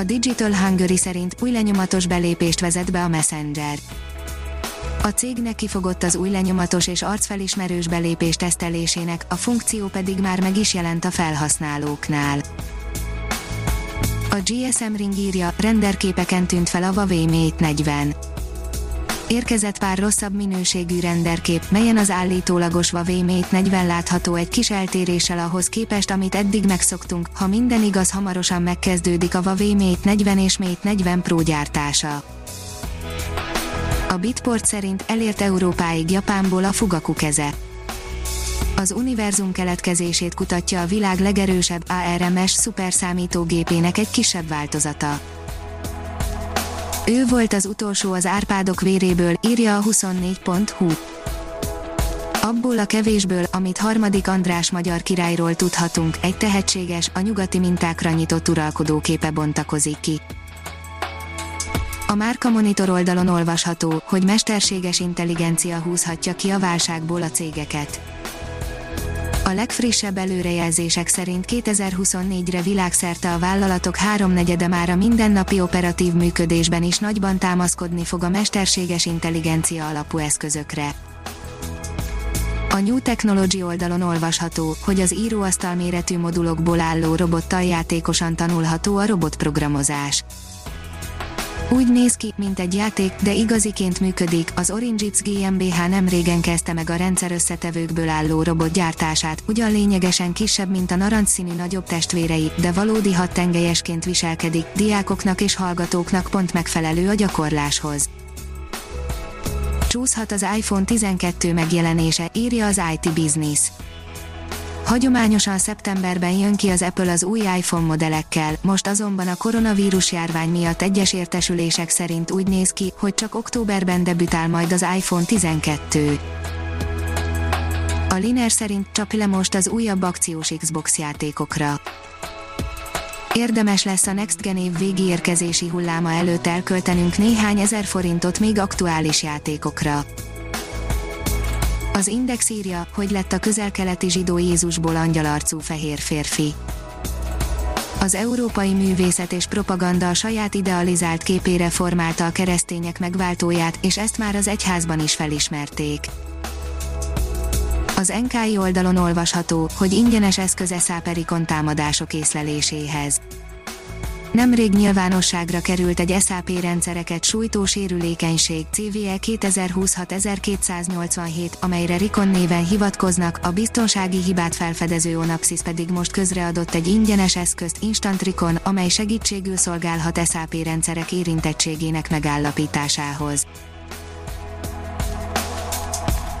A Digital Hungary szerint új lenyomatos belépést vezet be a Messenger. A cégnek kifogott az új lenyomatos és arcfelismerős belépés tesztelésének, a funkció pedig már meg is jelent a felhasználóknál. A GSM Ring írja, renderképeken tűnt fel a Huawei Mate 40 érkezett pár rosszabb minőségű renderkép, melyen az állítólagos Huawei Mate 40 látható egy kis eltéréssel ahhoz képest, amit eddig megszoktunk, ha minden igaz hamarosan megkezdődik a Huawei Mate 40 és Mate 40 Pro gyártása. A Bitport szerint elért Európáig Japánból a Fugaku keze. Az univerzum keletkezését kutatja a világ legerősebb ARMS szuperszámítógépének egy kisebb változata. Ő volt az utolsó az Árpádok véréből, írja a 24.hu. Abból a kevésből, amit harmadik András magyar királyról tudhatunk, egy tehetséges, a nyugati mintákra nyitott uralkodó képe bontakozik ki. A Márka Monitor oldalon olvasható, hogy mesterséges intelligencia húzhatja ki a válságból a cégeket. A legfrissebb előrejelzések szerint 2024-re világszerte a vállalatok háromnegyede már a mindennapi operatív működésben is nagyban támaszkodni fog a mesterséges intelligencia alapú eszközökre. A New Technology oldalon olvasható, hogy az íróasztal méretű modulokból álló robottal játékosan tanulható a robotprogramozás. Úgy néz ki, mint egy játék, de igaziként működik. Az Origins GmbH nem régen kezdte meg a rendszer összetevőkből álló robot gyártását, ugyan lényegesen kisebb, mint a narancsszínű nagyobb testvérei, de valódi tengelyesként viselkedik, diákoknak és hallgatóknak pont megfelelő a gyakorláshoz. Csúszhat az iPhone 12 megjelenése, írja az IT Business. Hagyományosan szeptemberben jön ki az Apple az új iPhone modellekkel, most azonban a koronavírus járvány miatt egyes értesülések szerint úgy néz ki, hogy csak októberben debütál majd az iPhone 12. A Liner szerint csap le most az újabb akciós Xbox játékokra. Érdemes lesz a Next Gen év végi érkezési hulláma előtt elköltenünk néhány ezer forintot még aktuális játékokra. Az Index írja, hogy lett a közelkeleti zsidó Jézusból angyalarcú fehér férfi. Az európai művészet és propaganda a saját idealizált képére formálta a keresztények megváltóját, és ezt már az egyházban is felismerték. Az NKI oldalon olvasható, hogy ingyenes eszköze száperikon támadások észleléséhez. Nemrég nyilvánosságra került egy SAP rendszereket sújtó sérülékenység CVE 2026-1287, amelyre Rikon néven hivatkoznak, a biztonsági hibát felfedező Onapsis pedig most közreadott egy ingyenes eszközt Instant Rikon, amely segítségül szolgálhat SAP rendszerek érintettségének megállapításához.